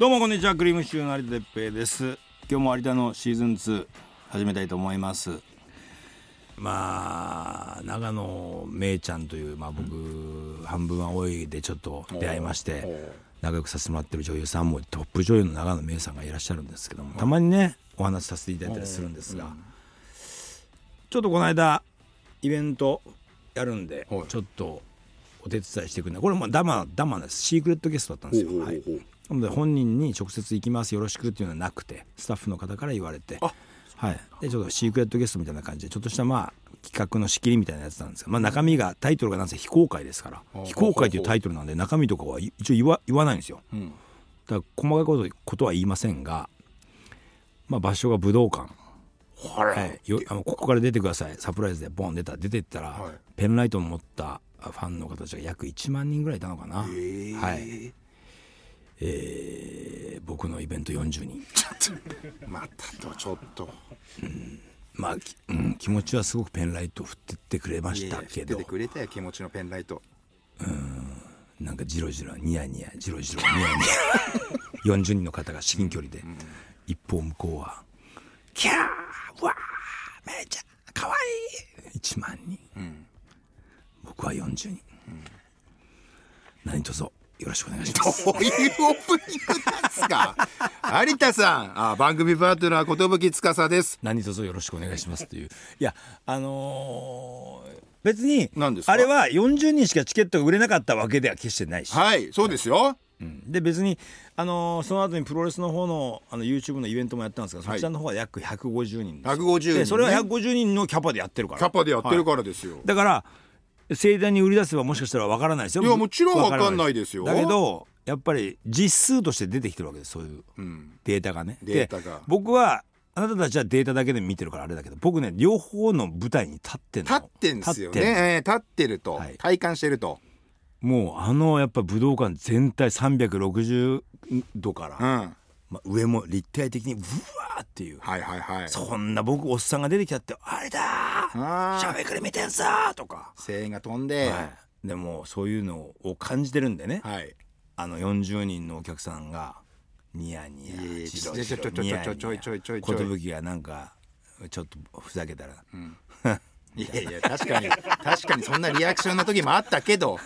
どうもこんにちは。クリームシチューの有田哲平です。今日も有田のシーズン2始めたいと思います。まあ長野めいちゃんという、まあ、僕、半分青いでちょっと出会いまして仲良くさせてもらってる女優さんもトップ女優の長野めいさんがいらっしゃるんですけどもたまにねお話しさせていただいたりするんですが、ちょっとこの間イベントやるんではい。ちょっとお手伝いしてくれない。これもダマダマです。シークレットゲストだったんですよ、はい、なので本人に直接行きますよろしくっていうのはなくてスタッフの方から言われて。はい、でちょっとシークレットゲストみたいな感じでちょっとしたまあ企画の仕切りみたいなやつなんです。けど、まあ、中身がタイトルがなんせ非公開ですからあ非公開というタイトルなんで中身とかは一応言わ言わないんですよ。うん。だから細かいことことは言いませんが、まあ、場所が武道館。はい、よあのここから出てください。サプライズでボン出た出てったら、はい。ペンライトを持ったファンの方たちが約1万人ぐらいいたのかな、えはい、えー僕のイベント40人。またとちょっと。まあ、きうん、気持ちはすごくペンライトを振ってってくれましたけど。出てくれたよ気持ちのペンライト。なんかジロジロニヤニヤジロジロニヤニヤ40人の方が至近距離で、一方向こうは「キャーわーめいちゃんかわいい!」1万人、僕は40人、何卒よろしくお願いします。どういうオープニングですか？有田さん。あ番組パートナー寿司です。何卒よろしくお願いしますという。いやあのー別にあれは40人しかチケットが売れなかったわけでは決してないし、はいそうですよ。うん。で別に、あのーその後にプロレスの方のあの YouTube のイベントもやったんですが、はい。そちらの方は約150人です。150人ね。でそれは150人のキャパでやってるから。キャパでやってるはいからですよ、だから盛大に売り出せばもしかしたらわからないですよ。いやもちろんわかんないですよ。だけどやっぱり実数として出てきてるわけですそういううん。データがね。データが。で僕はあなたたちはデータだけで見てるからあれだけど僕ね両方の舞台に立ってんの。立ってんですよ立ってんの。ねえー立ってると、はい。体感してると。もうあのやっぱ武道館全体360度から、うんまあ、上も立体的にブワーっていう。はいはいはい。そんな僕おっさんが出てきたって「あれだしゃべくり見てんさ」とか、声援が飛んで、はい、でもそういうのを感じてるんでね、はい。あの40人のお客さんがニヤニヤちょちょちょちょちょちょいちょいちょ寿がなんかちょっとふざけたら、いやいや確かに確かにそんなリアクションの時もあったけど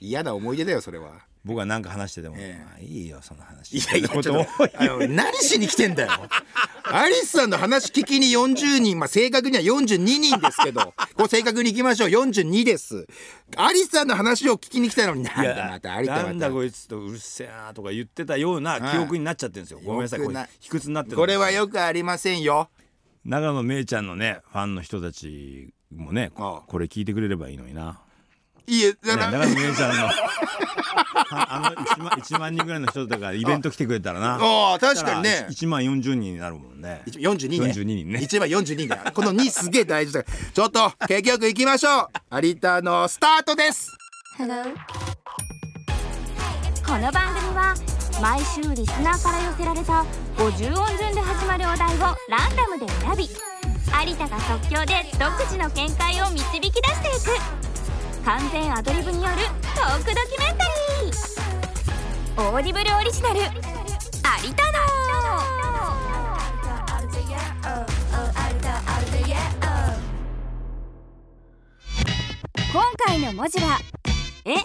嫌な思い出だよそれは僕は何か話してても、ええ。まあいいよその話。いやいやちょっと何しに来てんだよ。アリスさんの話聞きに40人まあ正確には42人ですけど こう正確にいきましょう。42です。アリスさんの話を聞きに来たのになんだまた有田またなんだこいつとうるせえなとか言ってたような記憶になっちゃってるんですよ、ごめんなさいこれ卑屈になってるこれはよくありませんよ。長野めいちゃんのねファンの人たちもねああ。これ聞いてくれればいいのにな、いえね、だな。長野めいちゃんの。ああの 1, 万1万人ぐらいの人とかイベント来てくれたらな。ああ確かにね。1万40人になるもんね。42ね。42人ね。一番42人だこの2すげえ大事だちょっと景気よくいきましょう。有田のスタートです。この番組は毎週リスナーから寄せられた50音順で始まるお題をランダムで選び有田が即興で独自の見解を導き出していく完全アドリブによるトークドキュメンタリー。オーディブルオリジナル有田の今回の文字は「え」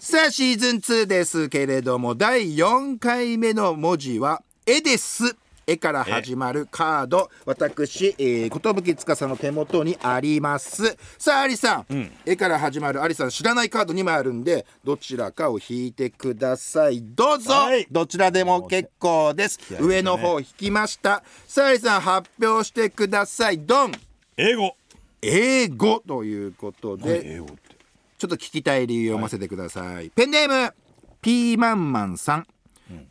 さあシーズン2ですけれども第4回目の文字は「絵」です。絵から始まるカード。私、えー、寿司の手元にあります。さあアリさん、絵から始まるアリさん知らないカード2枚あるんでどちらかを引いてください。どうぞ、はい。どちらでも結構です、ね。上の方引きました。さあアリさん発表してください。ドン。英語。英語。ということで、ちょっと聞きたい理由を読ませてください、ペンネームピーマンマンさん、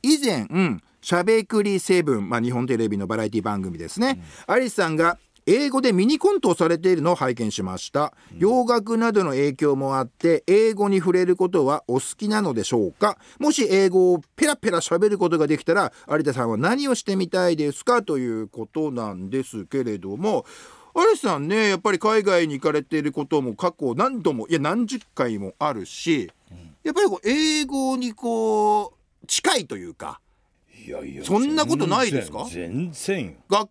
以前、うん、しゃべくりセブン、まあ、日本テレビのバラエティ番組ですね、アリスさんが英語でミニコントをされているのを拝見しました、洋楽などの影響もあって英語に触れることはお好きなのでしょうか。もし英語をペラペラ喋ることができたら有田さんは何をしてみたいですか？ということなんですけれども有田さんねやっぱり海外に行かれていることも過去何度もいや何十回もあるし、やっぱりこう英語にこう近いというかいやいやそんなことないですか？全然よ。学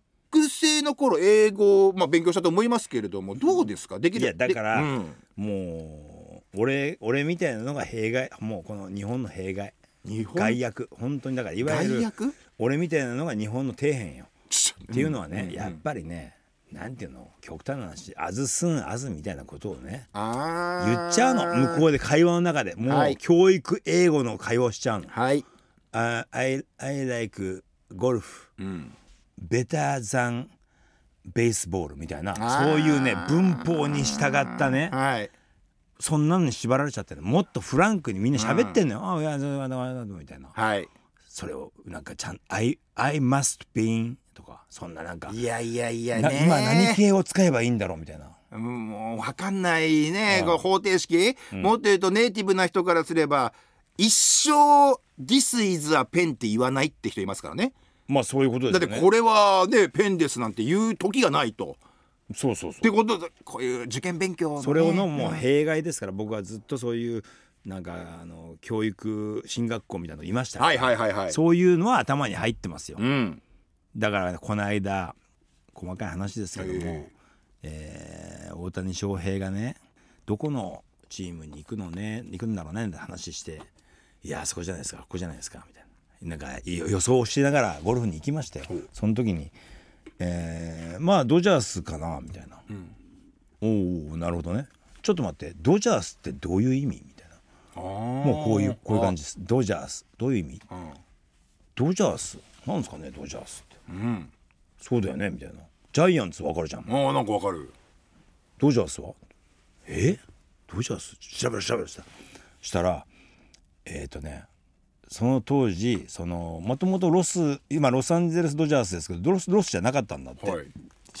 生の頃英語を、まあ、勉強したと思いますけれどもどうですか？できるいやだからでうん。もう俺俺みたいなのが弊害もうこの日本の弊害。日本？害悪。本当にだからいわゆる俺みたいなのが日本の底辺よ。っていうのはね、んやっぱりねなんていうの？極端な話あずすんあずみたいなことをね言っちゃうの。向こうで会話の中で。もう、はい。教育英語の会話をしちゃうの。はい、あ I, I like golf. うん、better than ベースボールみたいな。あー。そういうね文法に従ったね。はい。そんなのに縛られちゃってるもっとフランクにみんな喋ってんのよ、あいやだだみたいな。はい。それをなんかちゃん「I, I must be」とかそんななんか。いやいやいやなね今何系を使えばいいんだろうみたいな。うんもう分かんないね、うん。こう方程式、もっと言うとネイティブな人からすれば一生「This is a pen」って言わないって人いますからね。まあそういうことですよね。だってこれはねペンですなんて言う時がないと。そうそうそう。ってことでこういう受験勉強のね、それをのもう弊害ですから僕はずっとそういうなんかあの教育進学校みたいなのいましたはいはいはいはい。そういうのは頭に入ってますよ。うん。だからこの間細かい話ですけども、ええー大谷翔平がねどこのチームに行くのね行くんだろうねって話して「いやあそこじゃないですかここじゃないですか」みたいな。なんか予想をしながらゴルフに行きましたよ。その時に、えーまあドジャースかなみたいな、おおなるほどね。ちょっと待ってドジャースってどういう意味？みたいな。ももうこういうこういう感じです。ドジャースどういう意味？うん。ドジャース？なんですかねドジャースって。うん。そうだよねみたいな。ジャイアンツわかるじゃん。あーなんかわかる。ドジャースは？え？ドジャース？調べる調べるしたしたらえっ、とねその当時そのもともとロス今ロサンゼルスドジャースですけどロスロスじゃなかったんだって、はい。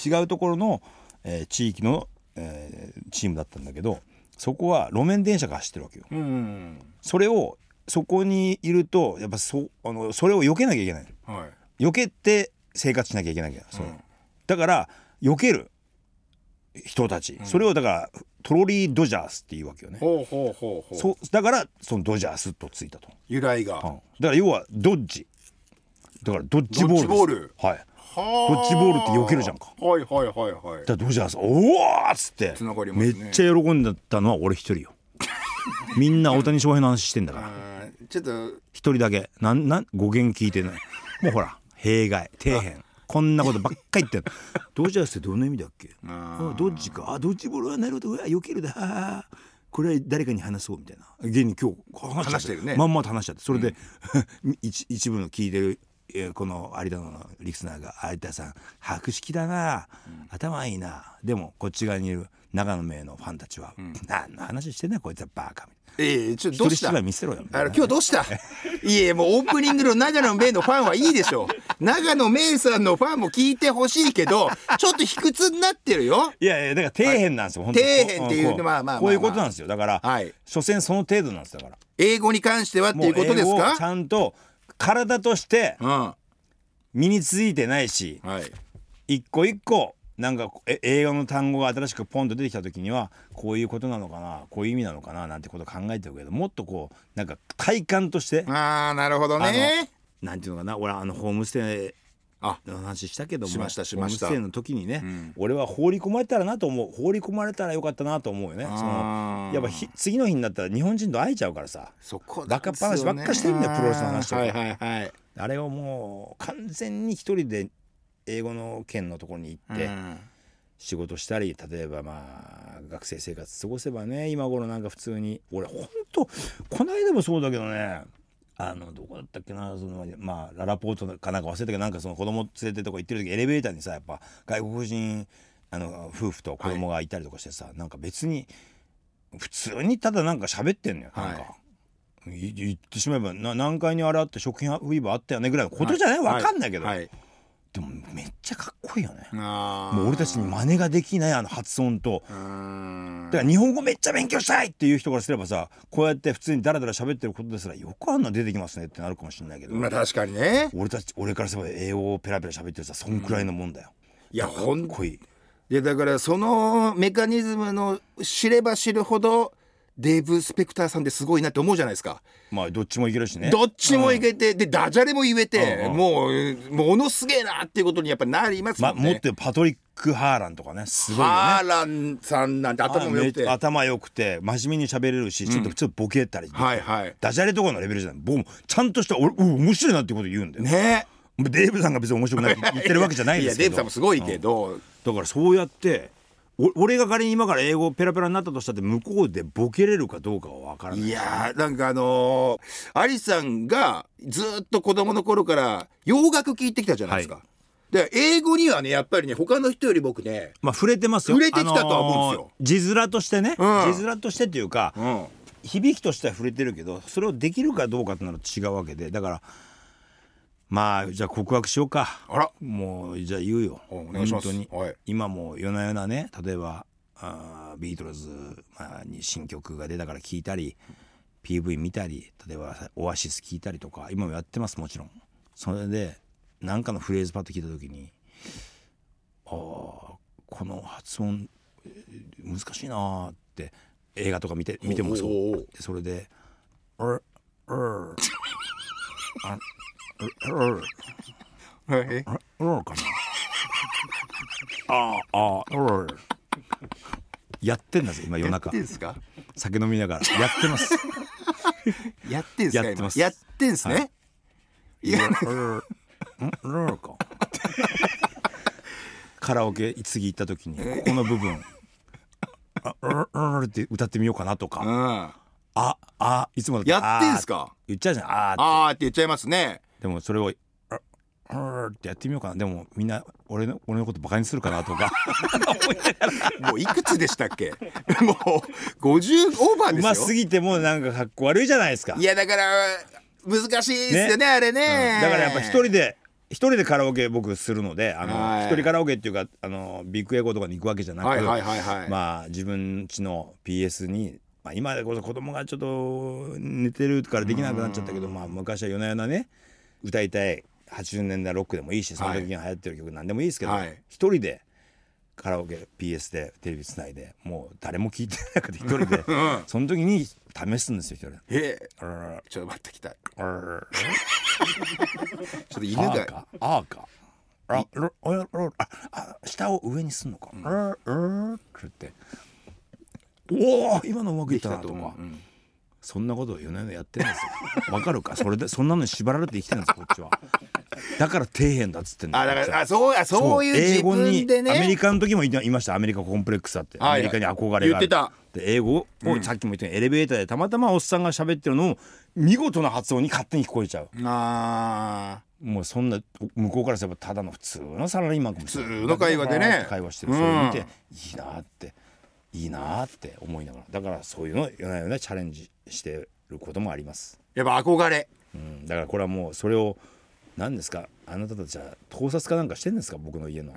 違うところの、えー地域の、えーチームだったんだけどそこは路面電車が走ってるわけよ。うんそれをそこにいるとやっぱそあのそれを避けなきゃいけない。はい。避けて生活しなきゃいけないうん。だから避ける人たち、それをだからトロリードジャースっていうわけよね、ほうほうほうほう。そうだからそのドジャースとついたと、由来が、うん。だから要はドッジ。だからドッジボールです。ドッジボール。はい。はドッジボールって避けるじゃんか。はいはいはいはい。だからドジャースおおっつって。繋がりますね。めっちゃ喜んでたのは俺一人よ。みんな大谷翔平の話してんだから。ちょっと。一人だけ。なんなん語源聞いてない。もうほら弊害。底辺こんなことばっかり言ってドジャースってどんな意味だっけ？ああドッジか。あドッジボールはなるほどうわ避けるだ。これは誰かに話そうみたいな。現に今日話して。るね。まんまと話しちゃって。それで、一一部の聞いてるえーこの有田のリスナーが「有田さん博識だな、頭いいな」でもこっち側にいる長野名のファンたちは「何の話してんだよこいつはバカ」みたいな。ええちょっとどうした？見せろよあの今日どうした？いえもうオープニングの長野芽のファンはいいでしょう。長野芽さんのファンも聞いてほしいけどちょっと卑屈になってるよ。いやいやだから底辺なんですよ、本当に。底辺っていうまあまあこういうことなんですよ。だから、はい。所詮その程度なんですだから。英語に関してはっていうことですもう英語をちかゃんと体としてうん。は身についてないしい。一個一個なんかえ英語の単語が新しくポンと出てきた時にはこういうことなのかなこういう意味なのかななんてことを考えてるけどもっとこうなんか体感としてああなるほどね。なんていうのかな俺あのホームステイあ。の話したけどもしましたしました。ホームステイの時にね、ん。俺は放り込まれたらなと思う放り込まれたらよかったなと思うよね。そのやっぱひ次の日になったら日本人と会えちゃうからさそこバカ話ばっかしてんだよプロレスの話とか。はいはいはい。あれをもう完全に一人で英語の県のところに行ってうん。仕事したり例えばまあ学生生活過ごせばね今頃なんか普通に。俺ほんとこの間もそうだけどねあのどこだったっけなそのまあララポートかなんか忘れたけどなんかその子供連れてとこ行ってる時エレベーターにさやっぱ外国人あの夫婦と子供がいたりとかしてさ、なんか別に普通にただなんか喋ってんのよ、なんか。い言ってしまえばな何階にあれあって食品売り場あったよねぐらいのことじゃない、はい。わかんないけど、はいでもめっちゃかっこいいよね。もう俺たちに真似ができないあの発音と。うん。だから日本語めっちゃ勉強したいっていう人からすればさこうやって普通にダラダラ喋ってることですらよくあんな出てきますねってなるかもしれないけど、まあ確かにね。俺たち俺からすれば英語をペラペラ喋ってるさそんくらいのもんだよ、いやほんこいい。いやだからそのメカニズムの知れば知るほどデーブ・スペクターさんですごいなって思うじゃないですか。まあどっちもいけるしね。どっちもいけて、でダジャレも言えて、うんうん。もうものすげえなっていうことにやっぱなりますもまんね。もっとパトリック・ハーランとかね。すごいよね。ハーランさんなんて頭も良くて。頭良くて真面目に喋れるしちょっとちょっとボケたり、はいはい。ダジャレとかのレベルじゃない。僕もちゃんとした俺うん面白いなっていうこと言うんだよ、ね。デーブさんが別に面白くないって言ってるわけじゃないんですけど。いやデーブさんもすごいけど、だからそうやってお俺が仮に今から英語ペラペラになったとしたって向こうでボケれるかどうかは分からない。いやーなんかあのーアリさんがずっと子供の頃から洋楽聴いてきたじゃないですか。はで英語にはねやっぱりね他の人より僕ね、まあ触れてますよ。触れてきたとは思うんですよ。あのー字面としてね、うん。字面としてっていうか、うん、響きとしては触れてるけどそれをできるかどうかってなると違うわけで。だからまあじゃあ告白しようか。あら。もうじゃあ言うよ。おお願いします。本当に、はい。今もう夜な夜なね例えばあービートルズ、まあ、に新曲が出たから聴いたり PV 見たり例えばオアシス聴いたりとか今もやってますもちろん。それで何かのフレーズパッと聞いた時にあーこの発音えー難しいなーって映画とか見て見てもそう。でそれで「うるうるあ えあうんかなああうんやってんだぜ今夜やっ中てんすか酒飲みながらやってますやってんすかやってますやってんすね、はいいやうんかカラオケ次行った時にここの部分あうんうんって歌ってみようかなとかうん、ああいつもだとやってんすか言っちゃうじゃんあってあって言っちゃいますねでもそれをってやってみようかな。でもみんな俺の俺のことバカにするかなとか。もういくつでしたっけ？もう50オーバーうですよ。ますぎてもなんかかっこ悪いじゃないですか。いやだから難しいですよねあれね、うん。だからやっぱ一人で一人でカラオケ僕するのであのはい。一人カラオケっていうかあのビッグエゴとかに行くわけじゃなく、はいはいはいはい。まあ自分家の PS に、まあ、今でこそ子供がちょっと寝てるからできなくなっちゃったけど、まあ、昔は夜な夜なね歌いたい80年代ロックでもいいしその時に流行ってる曲なんでもいいですけど、はい。一人でカラオケ PS でテレビつないでもう誰も聞いてなくて一人で、ん。その時に試すんですよ一人で。ええちょっと待ってきた。ちょっと犬が。ああーか。あろろろああ下を上にすんのか、うん、ってって。おお今のうまくいったなとか。うんそんなことを夜な夜なやってるんですよ。わかるか？それでそんなのに縛られて生きてるんですこっちは。だから底辺だっつってんだあだからあそうあそういう自英語に分でね。アメリカの時もいたいました。アメリカコンプレックスだって、はいアメリカに憧れがある。言ってた。で英語を、さっきも言ったようにエレベーターでたまたまおっさんが喋ってるのを見事な発音に勝手に聞こえちゃう。あもうそんな向こうからすればただの普通のサラリーマンかもしれない。普通の会話でね。会話してるそれを見て、いいなっていいなって思いながら。だからそういうのを夜な夜なチャレンジしてることもあります、ーやっぱ憧れ。うん、だからこれはもうそれを何ですか？あなたたちは盗撮かなんかしてんですか？僕の家の。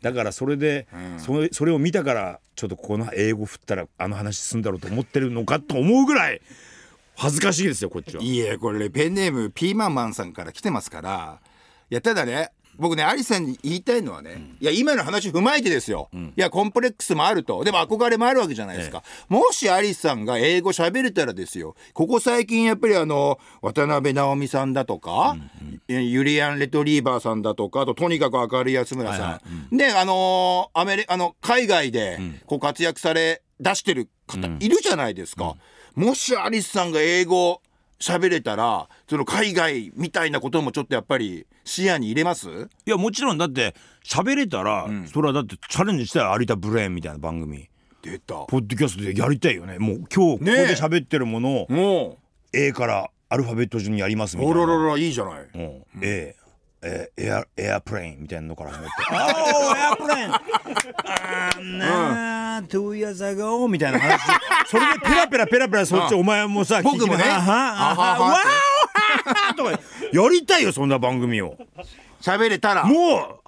だからそれで、うん。それそれを見たからちょっとこの英語振ったらあの話すんだろうと思ってるのかと思うぐらい恥ずかしいですよこっちは。いやこれペンネームピーマンマンさんから来てますから。いやただね僕ねアリさんに言いたいのはね、いや今の話踏まえてですよ、いやコンプレックスもあると。でも憧れもあるわけじゃないですか、もしアリさんが英語喋れたらですよ。ここ最近やっぱりあの渡辺直美さんだとか、えユリアン・レトリーバーさんだとかあととにかく明るい安村さん、はいはであのーアメリあの海外でこう活躍され出してる方いるじゃないですか、もしアリスさんが英語喋れたらその海外みたいなこともちょっとやっぱり視野に入れます？いやもちろんだって喋れたら、それはだってチャレンジしたら有田ブレーンみたいな番組。出た。ポッドキャストでやりたいよね。もう今日ここで喋ってるものをも A からアルファベット順にやりますみたいな。うおらららいいじゃない。うん A えーエアエアプレインみたいなのから始まって「おーエアプレイン。あーなー two years ago」みたいな話。それでペラペラペラペラそっちお前もさ僕もね。はああはわーとかやりたいよそんな番組を喋れたらもう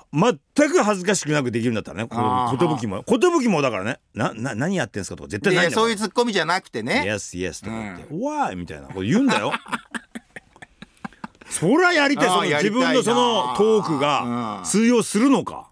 全く恥ずかしくなくできるんだったらねあーことぶきもことぶきもだからねなな何やってんすかとか絶対ないそういうツッコミじゃなくてね Yes, yes とか言って、Why? みたいなこと言うんだよ。そりゃやりたい。その自分のそのトークうがん。通用するのか、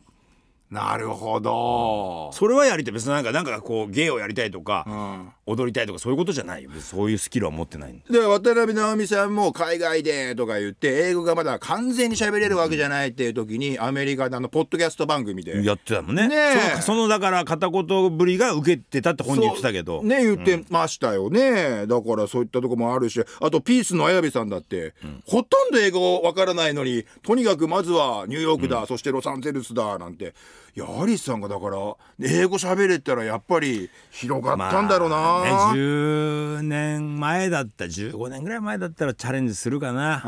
なるほど。それはやりたい。別になんかなんかこう芸をやりたいとか、うん踊りたいとかそういうことじゃないよ。そういうスキルは持ってないで渡辺直美さんも海外でとか言って英語がまだ完全に喋れるわけじゃないっていう時にアメリカであのポッドキャスト番組で。やってたもんね。ねえ。そのそのだから片言ぶりが受けてたって本人言ってたけど、ね言ってましたよね、だからそういったとこもあるし。あとピースの綾部さんだって、ほとんど英語わからないのにとにかくまずはニューヨークだ、そしてロサンゼルスだなんていやアリスさんがだから英語喋れたらやっぱり広がったんだろうな、まあね、10年前だった15年ぐらい前だったらチャレンジするかな。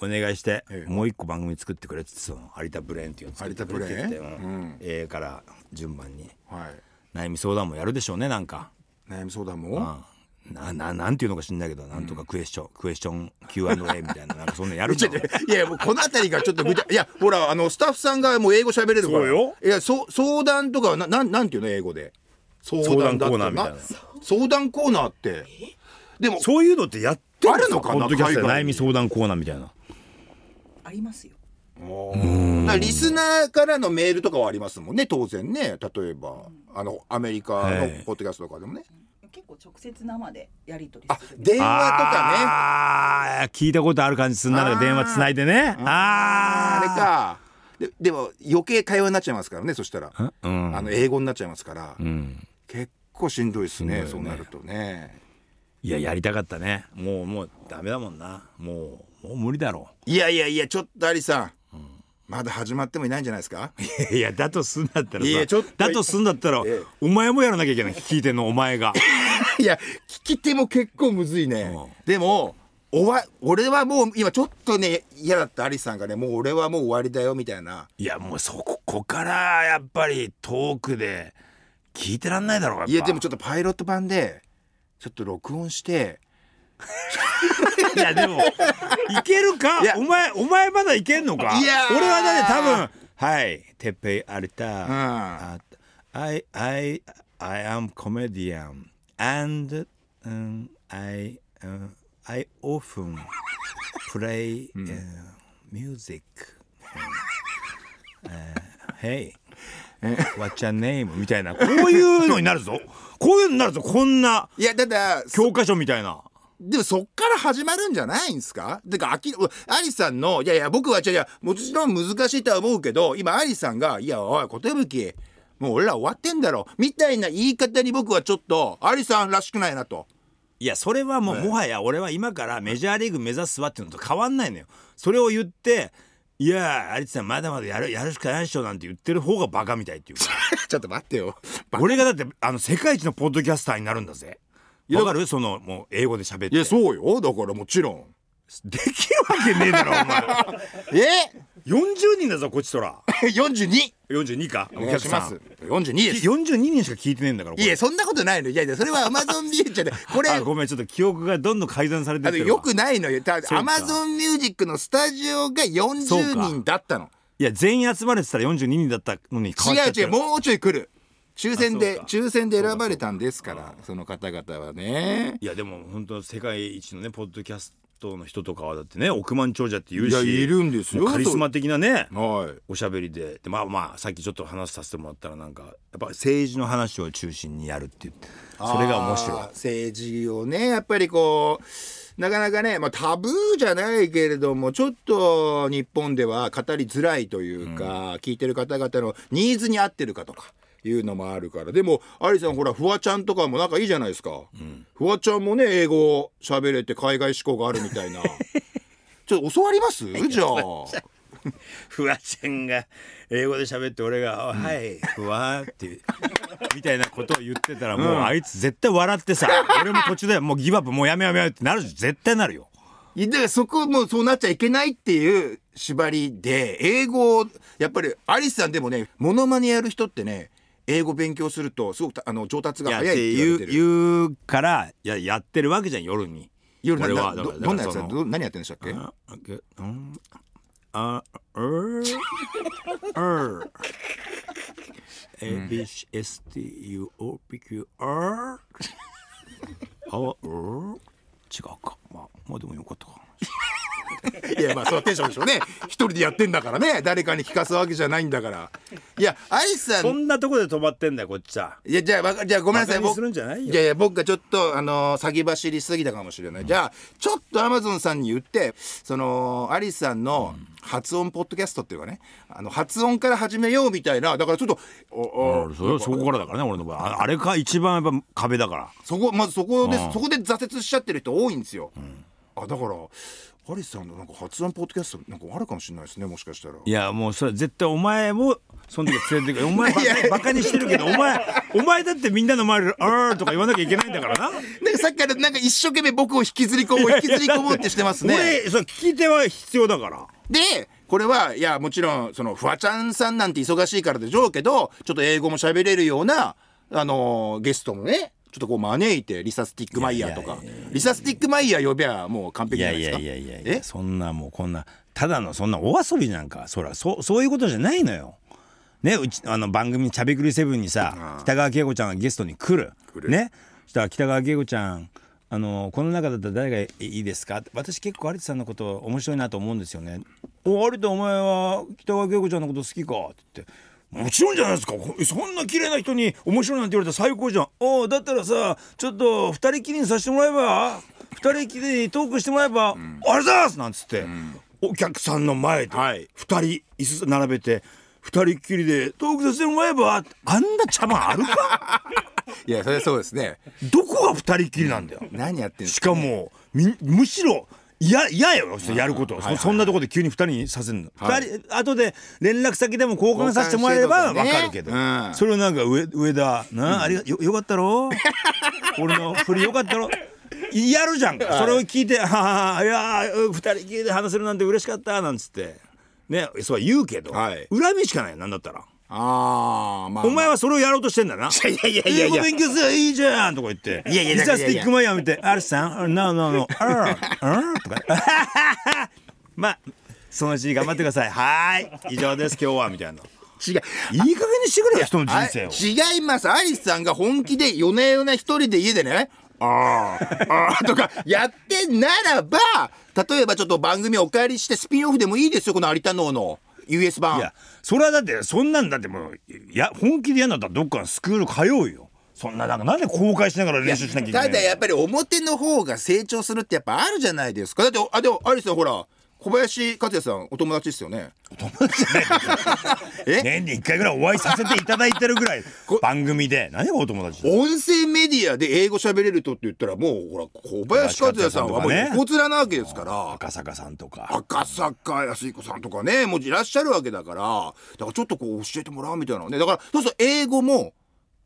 お願いして、ええ。もう一個番組作ってくれってその有田ブレーンっていうの作ってくれって言って A から順番に。はい。悩み相談もやるでしょうねなんか、悩み相談も、うんなななんていうのか知んないけどなんとかクエスチョン、クエスチョン Q&A みたいななんかそんなのやるんだろういやもうこの辺りがちょっとぐちゃいやほらあのスタッフさんがもう英語喋れるから。そうよ。いやそ相談とかはななんなんていうの英語で？相談だって。コーナーみたいな。相談コーナーって。でもそういうのってやってるのかな？悩み相談コーナーみたいな。ありますよ。リスナーからのメールとかはありますもんね当然ね。例えばあのアメリカのはい。ポッドキャストとかでもね。結構直接生でやり取りあする。電話とかねあー聞いたことある感じすんな。ら電話つないでね。ああれか。ででも余計会話になっちゃいますからねそしたら。かうん。あの英語になっちゃいますから。うん。結構しんどいですねね。そうなるとね。いややりたかったね。もうもうダメだもんな。もうもう無理だろいやいやいやちょっとアリさん、まだ始まってもいないんじゃないですか？ういやだとすんだったらさいやちょっとだとすんだったら、ええ。お前もやらなきゃいけない。聞いてんのお前が。いや聞き手も結構むずいね、うん。でもおわ俺はもう今ちょっとね嫌だったアリさんがねもう俺はもう終わりだよみたいな。いやもうそここからやっぱりトークで聞いてらんないだろうやっぱ。いやでもちょっとパイロット版でちょっと録音していやでもいけるか？お前お前まだいけんのか？いやー。俺はだって多分はいてっぺい有田、ん。あ I I I am comedian and、um, I、uh, I often play、uh, music、uh, Hey What's your name? みたいな。こういうのになるぞ。こういうのになるぞ。こんないやだだ教科書みたいなでもそっから始まるんじゃないんですか？てかあきアリさんのいやいや僕は違う違うもちろん難しいとは思うけど今アリさんが「いやおい寿。もう俺ら終わってんだろ」みたいな言い方に僕はちょっとアリさんらしくないなと。いやそれはもう、もはや俺は今からメジャーリーグ目指すわっていうのと変わんないのよ。それを言っていや有田さんまだまだやるやるしかないでしょなんて言ってる方がバカみたいっていう。か ちょっと待ってよ。バ俺がだってあの世界一のポッドキャスターになるんだぜわかる？そのもう英語で喋って。いやそうよ。だからもちろん。できるわけねえだろお前。え？40人だぞこっちとら ?42! 42か。お願いします。42です。42人しか聞いてねえんだからいやそんなことないの。いやいやそれはアマゾンミュージックでこれあごめんちょっと記憶がどんどん改ざんされてるよくないのよ。アマゾンミュージックのスタジオがそう40か人だったの。いや全員集まれてたら42人だったのに違う違うもうちょい来る抽選で抽選で選ばれたんですからその方々はね。いやでも本当世界一のねポッドキャストの人とかはだってね億万長者って言うしいやいるんですよ。カリスマ的なねはい。おしゃべりで。でまあまあさっきちょっと話させてもらったらなんかやっぱ政治の話を中心にやるっていう。それが面白い。政治をねやっぱりこうなかなかね、まあ、タブーじゃないけれどもちょっと日本では語りづらいというか、聞いてる方々のニーズに合ってるかとかいうのもあるから。でもアリさんほらフワちゃんとかも仲いいじゃないですか、フワちゃんもね英語喋れて海外志向があるみたいな。ちょっと教わります？じゃあ。フワちゃんが英語で喋って俺が「はいフワ」って みたいなことを言ってたらもうあいつ絶対笑ってさ俺も途中でもうギブアップもうやめやめようってなるし絶対なるよ。だからそこもそうなっちゃいけないっていう縛りで英語をやっぱりアリスさんでもねモノマネやる人ってね英語勉強するとすごくあの上達がいやっ早いってて言われてる。言うからややってるわけじゃん夜に。夜な俺は。などどんなやつだ何やってんでしたっけ？あげうん。あうーうー ABCSTUOPQR あうー違うか。まあまあでもよかったかいやまあそのテンションでしょうね。一人でやってんだからね。誰かに聞かすわけじゃないんだから。いやアリスさん。そんなとこで止まってんだよこっちは。いやじゃあじゃあごめんなさい。僕じゃないやいや僕がちょっとあのー先走りすぎたかもしれない、じゃあちょっとアマゾンさんに言ってそのアリスさんの発音ポッドキャストっていうかね。あの発音から始めようみたいな。だからちょっとおおそれそこからだからね俺の場合。ああれか一番やっぱ壁だから。そこまずそこでうん。そこで挫折しちゃってる人多いんですよ、あだからアリスさんのなんか発音ポッドキャストなんかあるかもしれないですねもしかしたら。いやもうそれ絶対お前もその時連れてく。お前バカにしてるけどお前お前だってみんなの前で「あー」とか言わなきゃいけないんだからな。なんかさっきからなんか一生懸命僕を引きずり込もう引きずり込もうってしてますね。俺それ聞き手は必要だから。でこれはいやもちろんそのフワちゃんさんなんて忙しいからでしょうけどちょっと英語も喋れるようなあのーゲストもねちょっとこう招いてリサ・ステッグマイヤーとか。リサ・ステッグマイヤー呼べばもう完璧じゃないですか。いやいやいやいえやそんなもうこんなただのそんなお遊びなんかそらそうそういうことじゃないのよ。ねうちあの番組「ちゃべくりセブン」にさ北川景子ちゃんがゲストに来る。来る。ね。そしたら北川景子ちゃんあのこの中だったら誰がいいですか？私結構有田さんのこと面白いなと思うんですよね。お有田お前は北川景子ちゃんのこと好きか？って言って。もちろんじゃないですか。ほそんな綺麗な人に面白いなんて言われたら最高じゃん。おうだったらさちょっと二人きりにさせてもらえば？二人きりにトークしてもらえば「ありがとうございます!」なんつって、お客さんの前ではい。二人椅子並べて二人きりでトークさせてもらえば？あんな茶番あるか？いやそれはそうですね。どこが二人きりなんだよ。何やってんしかかもみむしろ嫌嫌よやること、そそんなところで急に二人にさせるの、はい。二人後で連絡先でも交換させてもらえればわ交換してとかるけど、うん。それをなんか上上田な、ありがよよかったろ？俺の振りよかったろ？やるじゃんか、それを聞いて「ああいやー二人きりで話せるなんて嬉しかった」なんつって。ねそうは言うけど、はい。恨みしかないなんだったら。ああまあお前はそれをやろうとしてんだな。いやいやいやいや英語勉強すればいいじゃんとか言って。いやいやリサ・ステッグマイヤー見て、アルさん、 no no no、あー、あーとか。まあ、そのうち頑張ってください。はーい、以上です、今日は、みたいな。違ういい加減にしてくれよ、人の人生を。あ違いますアリスさんが本気で夜な夜な一人で家でねあーあーとかやってんならば例えばちょっと番組お借りしてスピンオフでもいいですよこの有田能の US 版。いや、それはだって、そんなんだってもう、いや、本気でやんだったらどっかのスクール通うよ。そんな、なんか、なんで公開しながら練習しなきゃいけないの？ただやっぱり表の方が成長するってやっぱあるじゃないですか。だってあでもアリスほら小林克也さんお友達ですよね？え？年に一回ぐらいお会いさせていただいてるぐらいこ番組で。何がお友達だ音声メディアで英語喋れるとって言ったらもうほら小林克也さんはもう横面なわけですから。赤坂さんとか。赤坂康彦さんとかねもういらっしゃるわけだから。だからちょっとこう教えてもらうみたいなのね。だからそうすると英語も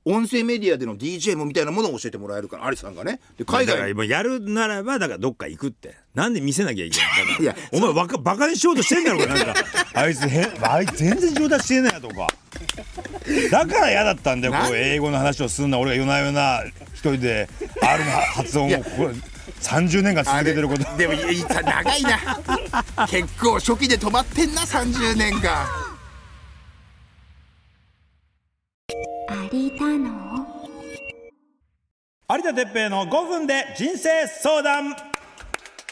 音声メディアでの DJ もみたいなものを教えてもらえるからアリさんがね。で海だから外今やるならばだからどっか行くって。なんで見せなきゃいけないだ。からいやお前バカバカにしようとしてんだろうがなんか。あいつへあいつ全然上達してねえなとか。だから嫌だったんだよこう英語の話をすんな俺が夜な夜な一人で R の発音を。ここ30年間続けてること。でもいい長いな。結構初期で止まってんな30年間有田の？有田哲平の5分で人生相談。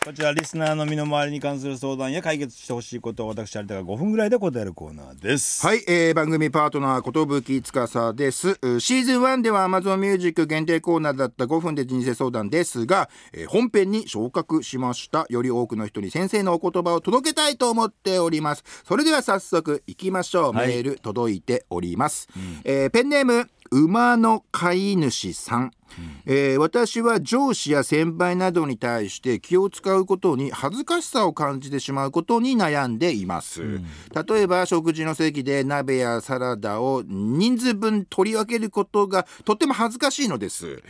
こちらリスナーの身の回りに関する相談や解決してほしいことを私有田が5分ぐらいで答えるコーナーです。はい、えー、番組パートナー寿司です。うシーズン1では Amazon Music 限定コーナーだった5分で人生相談ですが、えー本編に昇格しましたより多くの人に先生のお言葉を届けたいと思っております。それでは早速いきましょう、はい。メール届いております、えーペンネーム馬の飼い主さん、えー私は上司や先輩などに対して気を使うことに恥ずかしさを感じてしまうことに悩んでいます、例えば食事の席で鍋やサラダを人数分取り分けることがとっても恥ずかしいのです。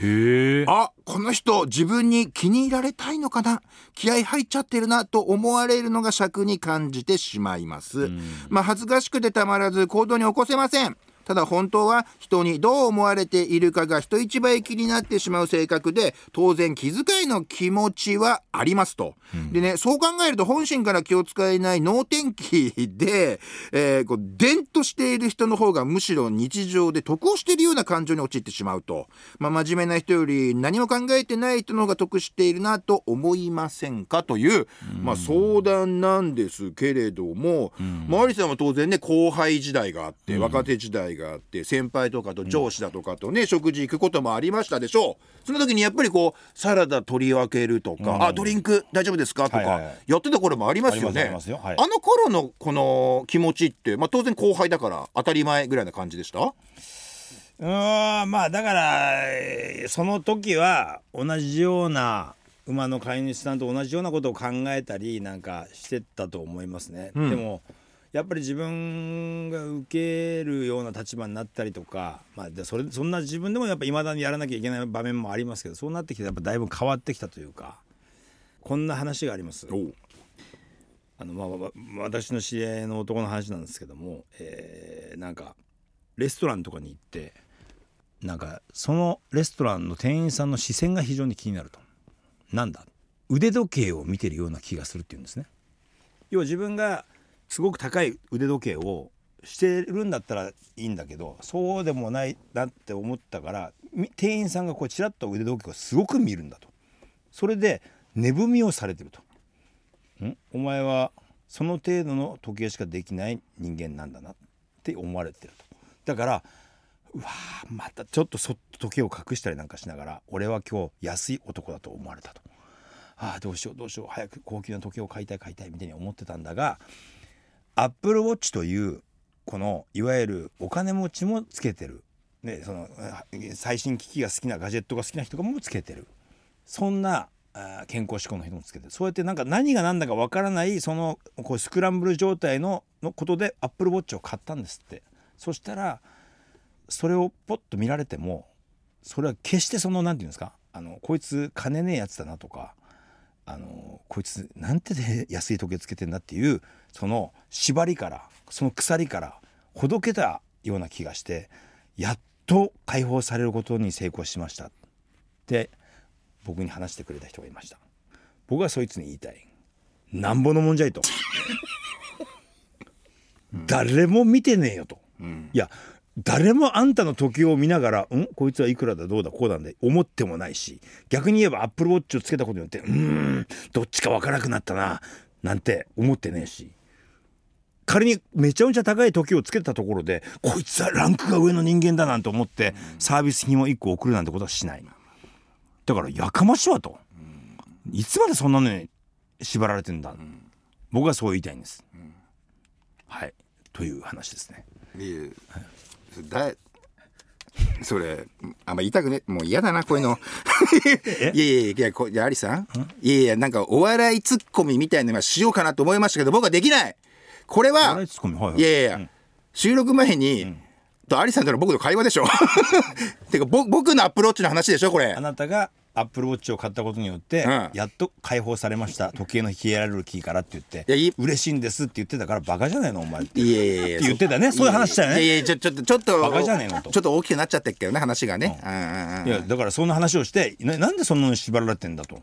あこの人自分に気に入られたいのかな？気合入っちゃってるなと思われるのが尺に感じてしまいます、まあ恥ずかしくてたまらず行動に起こせませんただ本当は人にどう思われているかが人一倍気になってしまう性格で当然気遣いの気持ちはありますと、でねそう考えると本心から気を使えない能天気で、えーこう伝としている人の方がむしろ日常で得をしているような感情に陥ってしまうと、まあ、真面目な人より何も考えてない人の方が得しているなと思いませんかという、まあ、相談なんですけれども、まあ、アリさんは当然ね後輩時代があって、若手時代があって先輩とかと上司だとかとね、食事行くこともありましたでしょう。その時にやっぱりこうサラダ取り分けるとか、あドリンク大丈夫ですか？とか、やってた頃もありますよね。あの頃のこの気持ちって、まあ、当然後輩だから当たり前ぐらいな感じでした？うーんまあだからえーその時は同じような馬の飼い主さんと同じようなことを考えたりなんかしてたと思いますね、でもやっぱり自分が受けるような立場になったりとか、まあ、でそれそんな自分でもやっぱ未だにやらなきゃいけない場面もありますけどそうなってきてやっぱだいぶ変わってきたというかこんな話があります。あのまあ私の知り合いの男の話なんですけども、えーなんかレストランとかに行ってなんかそのレストランの店員さんの視線が非常に気になると。なんだ？腕時計を見てるような気がするっていうんですね。要は自分がすごく高い腕時計をしてるんだったらいいんだけどそうでもないなって思ったから店員さんがこうちらっと腕時計をすごく見るんだと。それで値踏みをされてると。ん？お前はその程度の時計しかできない人間なんだなって思われてると。だからうわーまたちょっとそっと時計を隠したりなんかしながら俺は今日安い男だと思われたと。ああどうしようどうしよう早く高級な時計を買いたい買いたいみたいに思ってたんだがアップルウォッチというこのいわゆるお金持ちもつけてる、ね、その最新機器が好きなガジェットが好きな人がもつけてる。そんな健康志向の人もつけてる。そうやってなんか何が何だかわからないそのこうスクランブル状態ののことでアップルウォッチを買ったんですって。そしたらそれをポッと見られてもそれは決してその何て言うんですかあのこいつ金ねえやつだなとかあのこいつなんてで安い時計つけてんだっていうその縛りからその鎖からほどけたような気がしてやっと解放されることに成功しました。って僕に話してくれた人がいました。僕はそいつに言いたい。なんぼのもんじゃいと。誰も見てねえよと、いや誰もあんたの時計を見ながら「ん？こいつはいくらだどうだこうなんで」思ってもないし逆に言えばアップルウォッチをつけたことによって「うーんどっちかわからなくなったな」なんて思ってねえし。仮にめちゃめちゃ高い時計をつけたところでこいつはランクが上の人間だなんて思ってサービス品を1個送るなんてことはしない。だからやかましいわと。いつまでそんなのに縛られてんだ。僕はそう言いたいんです。はい。という話ですね。いやだそれあんま言いたくねもう嫌だなこういうの。いやいやいやこいやアリさん？いやいやなんかお笑いツッコミみたいなのはしようかなと思いましたけど僕はできない。これははいはい。いやいやいや、収録前に、とアリさんとの僕の会話でしょ。てかぼ僕のアプローチの話でしょこれ。あなたがアップルウォッチを買ったことによって、うん。やっと解放されました。時計のヒエラルキーからって言っていやいい。嬉しいんですって言ってたからバカじゃないのお前って。いやいやいやって言ってたねそういう話したよね。いやいやちょちょっとちょっとバカじゃねえのと。ちょっと大きくなっちゃってっけどね話がね、うん。うんうんいやだからそんな話をしてななんでそんなのに縛られてんだと、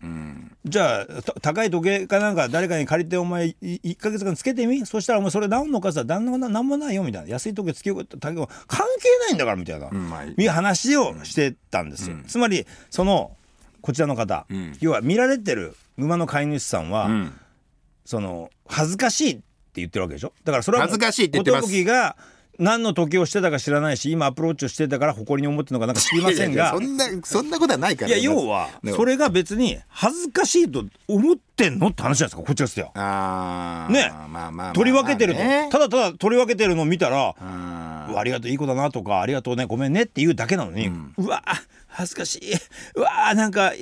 じゃあた高い時計かなんか誰かに借りてお前い1か月間つけてみ？そしたらお前それ治んのかさ旦那がなもないよみたいな。安い時計つけようか関係ないんだからみたいな、んまあいう話をしてたんですよ、つまりそのこちらの方、要は見られてる馬の飼い主さんは、ん。その恥ずかしいって言ってるわけでしょ？だからそれは恥ずかしいって言ってます。寿が何の時計をしてたか知らないし今アプローチをしてたから誇りに思ってるのかなんか知りませんが。そんなそんなことはないから。いや要はねそれが別に恥ずかしいと思ってんのって話じゃないですかこっちらですよ。あー。ね。まあまあまあ取り分けてると、ねただただ取り分けてるのを見たら「ありがとういい子だな」とか「ありがとうねごめんね」っていうだけなのに、うわ恥ずかしい。うわなんか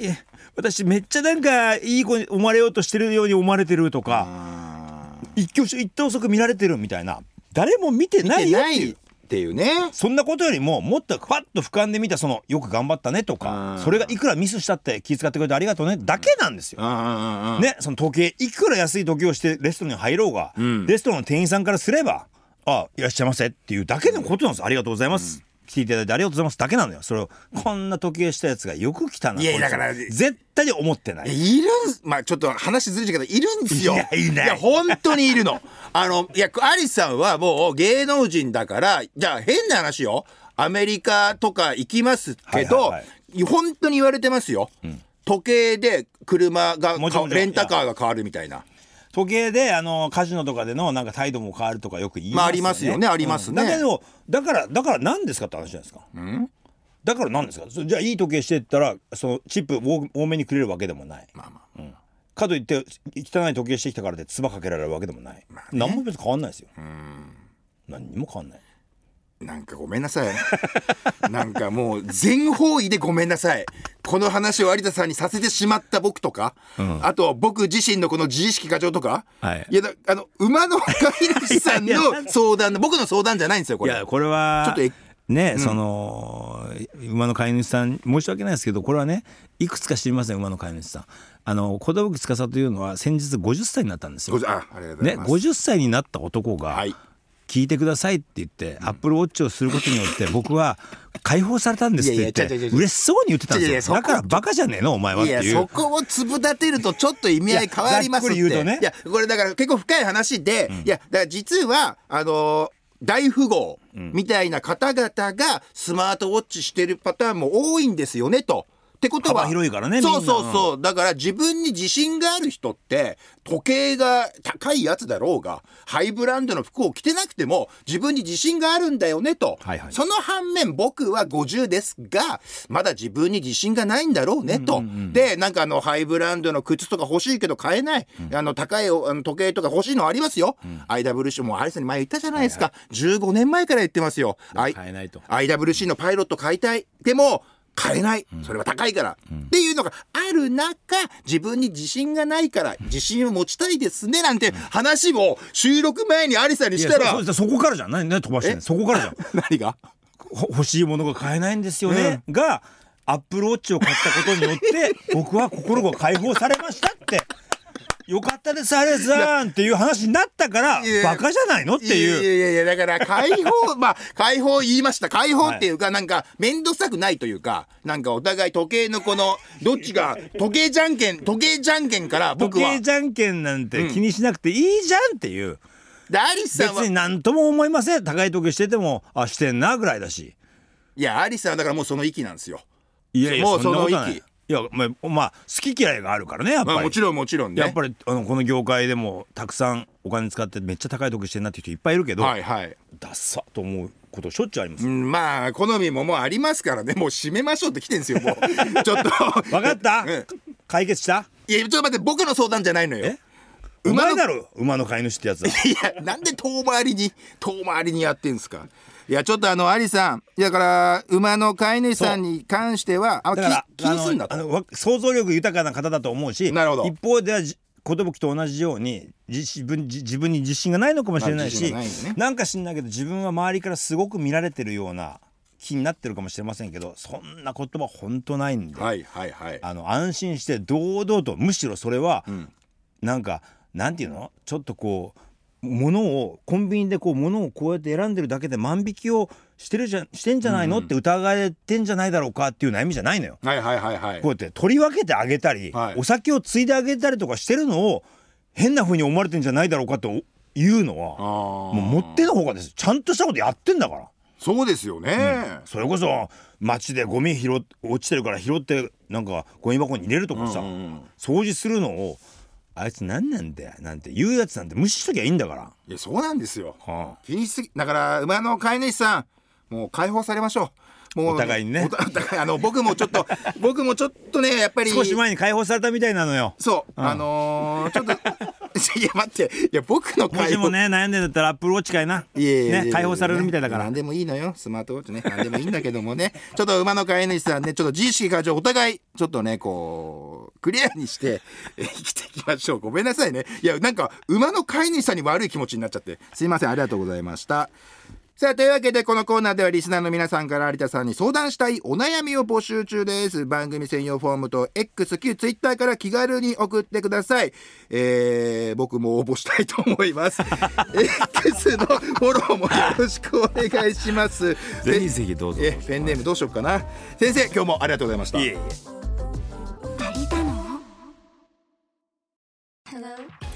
私めっちゃなんかいい子に思われようとしてるように思われてるとかあ一挙手一投足見られてるみたいな。誰も見てなーいよっていう。ていうね。そんなことよりももっとファッと俯瞰で見たそのよく頑張ったねとかうんそれがいくらミスしたって気遣ってくれてありがとうねだけなんですよ。うんうんうんうんね、その時計いくら安い時計をしてレストランに入ろうが、ん。レストランの店員さんからすればあいらっしゃいませっていうだけのことなんです。ありがとうございます、来ていただいてありがとうございますだけなのよ。それをこんな時計したやつがよく来たないやだから絶対に思ってない。いるんす。まあちょっと話ずれちゃうけどいるんですよ。いやいない。や本当にいるの。あのいやアリスさんはもう芸能人だからじゃあ変な話よ。アメリカとか行きますけど、はいはい本当に言われてますよ、時計で車がレンタカーが変わるみたいな時計であのカジノとかでのなんか態度も変わるとかよく言いますよね。まあありますよねありますねだけどだからだから何ですかって話じゃないですか。だから何ですか？そじゃあいい時計してったらそのチップ多多めにくれるわけでもない。まあまあかといって汚い時計してきたからで唾かけられるわけでもない。何も別に変わんないですよ。何にも変わんない。なんかごめんなさいなんかもう全方位でごめんなさいこの話を有田さんにさせてしまった僕とか、あと僕自身のこの自意識過剰とか、はい。やだあの馬の飼い主さん いやいやの相談の僕の相談じゃないんですよこれ。いやこれはちょっとえね、その馬の飼い主さん申し訳ないですけどこれはねいくつか知りません馬の飼い主さん。あの寿司というのは先日50歳になったんですよ。ご。あありがとうございね、ます、50歳になった男がはい聞いてくださいって言って、アップルウォッチをすることによって 僕は解放されたんですって言って嬉しそうに言ってたんですよ。だからバカじゃねえのお前はっていう。そこを粒立てるとちょっと意味合い変わりますって。いやね。これだから結構深い話で、いやだから実はあのー大富豪みたいな方々がスマートウォッチしてるパターンも多いんですよねと。ってことは幅広いからねそうそうそう。だから自分に自信がある人って時計が高いやつだろうがハイブランドの服を着てなくても自分に自信があるんだよねと、はいはい。その反面僕は50ですがまだ自分に自信がないんだろうねと、でなんかあのハイブランドの靴とか欲しいけど買えない、あの高いあの時計とか欲しいのありますよ、IWC もアリさんに前言ったじゃないですか、15年前から言ってますよ。も買えないと。IWC のパイロット買いたい。でも買えない。それは高いから、っていうのがある中自分に自信がないから自信を持ちたいですねなんて話を収録前にアリさんにしたらそこからじゃん。何何飛ばしてんそこからじゃん。何が？ほ欲しいものが買えないんですよね、がアップルウォッチを買ったことによって 僕は心が解放されましたってよかったですアレさんっていう話になったからバカじゃないのっていやいういやいやだから解放まあ解放言いました。解放っていうか、なんか面倒くさくないというかなんかお互い時計のこのどっちが時計じゃんけん時計じゃんけんから僕は。時計じゃんけんなんて気にしなくていいじゃんっていう、でアリスさんは。別に何とも思いません。高い時計しててもあしてんなぐらいだし。いやアリスさんはだからもうその域なんですよ。いやいやもうその域ないいやまあ、まあ、好き嫌いがあるからねやっぱり、まあもちろんもちろんね。やっぱりあのこの業界でもたくさんお金使ってめっちゃ高い時計してんなっていう人いっぱいいるけど、はいはい。ダッサと思うことしょっちゅうあります、うんまあ好みももうありますからね。もう締めましょうって来てんですよもう。ちょっと。分かった、うん。解決した？いやちょっと待って僕の相談じゃないのよ。馬だろ馬の飼い主ってやつは。いやなんで遠回りに遠回りにやってんすかいやちょっとあのアリさんいやだから馬の飼い主さんに関してはあだから気気にすんだと。あの想像力豊かな方だと思うしなるほど。一方ではじ寿と同じように自自分自自分に自信がないのかもしれないし、まあないよね。なんか知んないけど自分は周りからすごく見られてるような気になってるかもしれませんけどそんな言葉本当ないんで、はいはいはい。あの安心して堂々とむしろそれは、ん。なんかなんていうの？ちょっとこう物をコンビニでこう物をこうやって選んでるだけで万引きをしてるじゃしてんじゃないの、って疑われてんじゃないだろうかっていう悩みじゃないの？よ。はいはいはいはい。こうやって取り分けてあげたり、はい。お酒をついであげたりとかしてるのを変な風に思われてんじゃないだろうかというのはもう持ってのほかですちゃんとしたことやってんだから。そうですよね、それこそ街でゴミ拾っ落ちてるから拾ってなんかゴミ箱に入れるとかさ、うんうんうん。掃除するのをあいつ何なんだよなんて言うやつなんて無視しときゃいいんだから。いやそうなんですよ。は気にしすぎだから馬の飼い主さんもう解放されましょうもうお互いにね。お互お互いあの僕もちょっと 僕もちょっとねやっぱり。少し前に解放されたみたいなのよ。そう、あのー、ちょっと いや待って。いや僕のも解放。しもね悩んでんだったらアップルウォッチかいな。解放されるみたいだから。何。でもいいのよ。スマートウォッチね。何でもいいんだけどもね。ちょっと馬の飼い主さんねちょっと自意識過剰お互いちょっとねこうクリアにしてえ生きていきましょう。ごめんなさいね。いやなんか馬の飼い主さんに悪い気持ちになっちゃって。すいません。ありがとうございましたさあというわけでこのコーナーではリスナーの皆さんから有田さんに相談したいお悩みを募集中です。番組専用フォームと X 旧 Twitter から気軽に送ってください、えー、僕も応募したいと思います。X のフォローもよろしくお願いします。ぜひぜひどうぞ。えペンネームどうしようかな。先生今日もありがとうございました。いえいえ。有田の？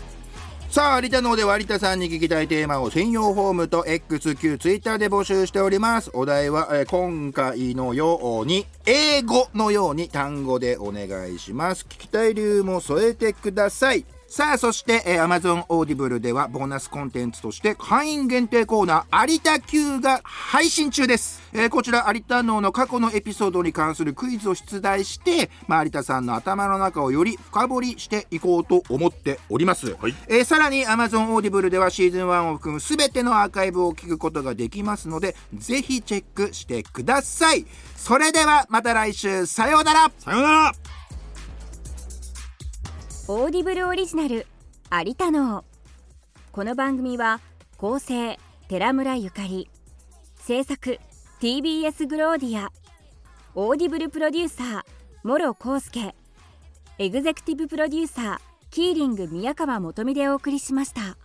さあ有田のでは有田さんに聞きたいテーマを専用フォームと XQ、Twitter で募集しております。お題は、えー今回のように英語のように単語でお願いします。聞きたい理由も添えてください。さあそして、えー、Amazon Audible ではボーナスコンテンツとして会員限定コーナー有田 Q が配信中です、えーこちら有田能の過去のエピソードに関するクイズを出題して、まあ、有田さんの頭の中をより深掘りしていこうと思っております、はい。えーさらに Amazon Audible ではシーズン1を含む全てのアーカイブを聞くことができますのでぜひチェックしてください。それではまた来週。さようなら。さようならオーディブルオリジナル有田のこの番組は構成寺村ゆかり制作 TBS グローディアオーディブルプロデューサー諸康介エグゼクティブプロデューサーキーリング宮川元美でお送りしました。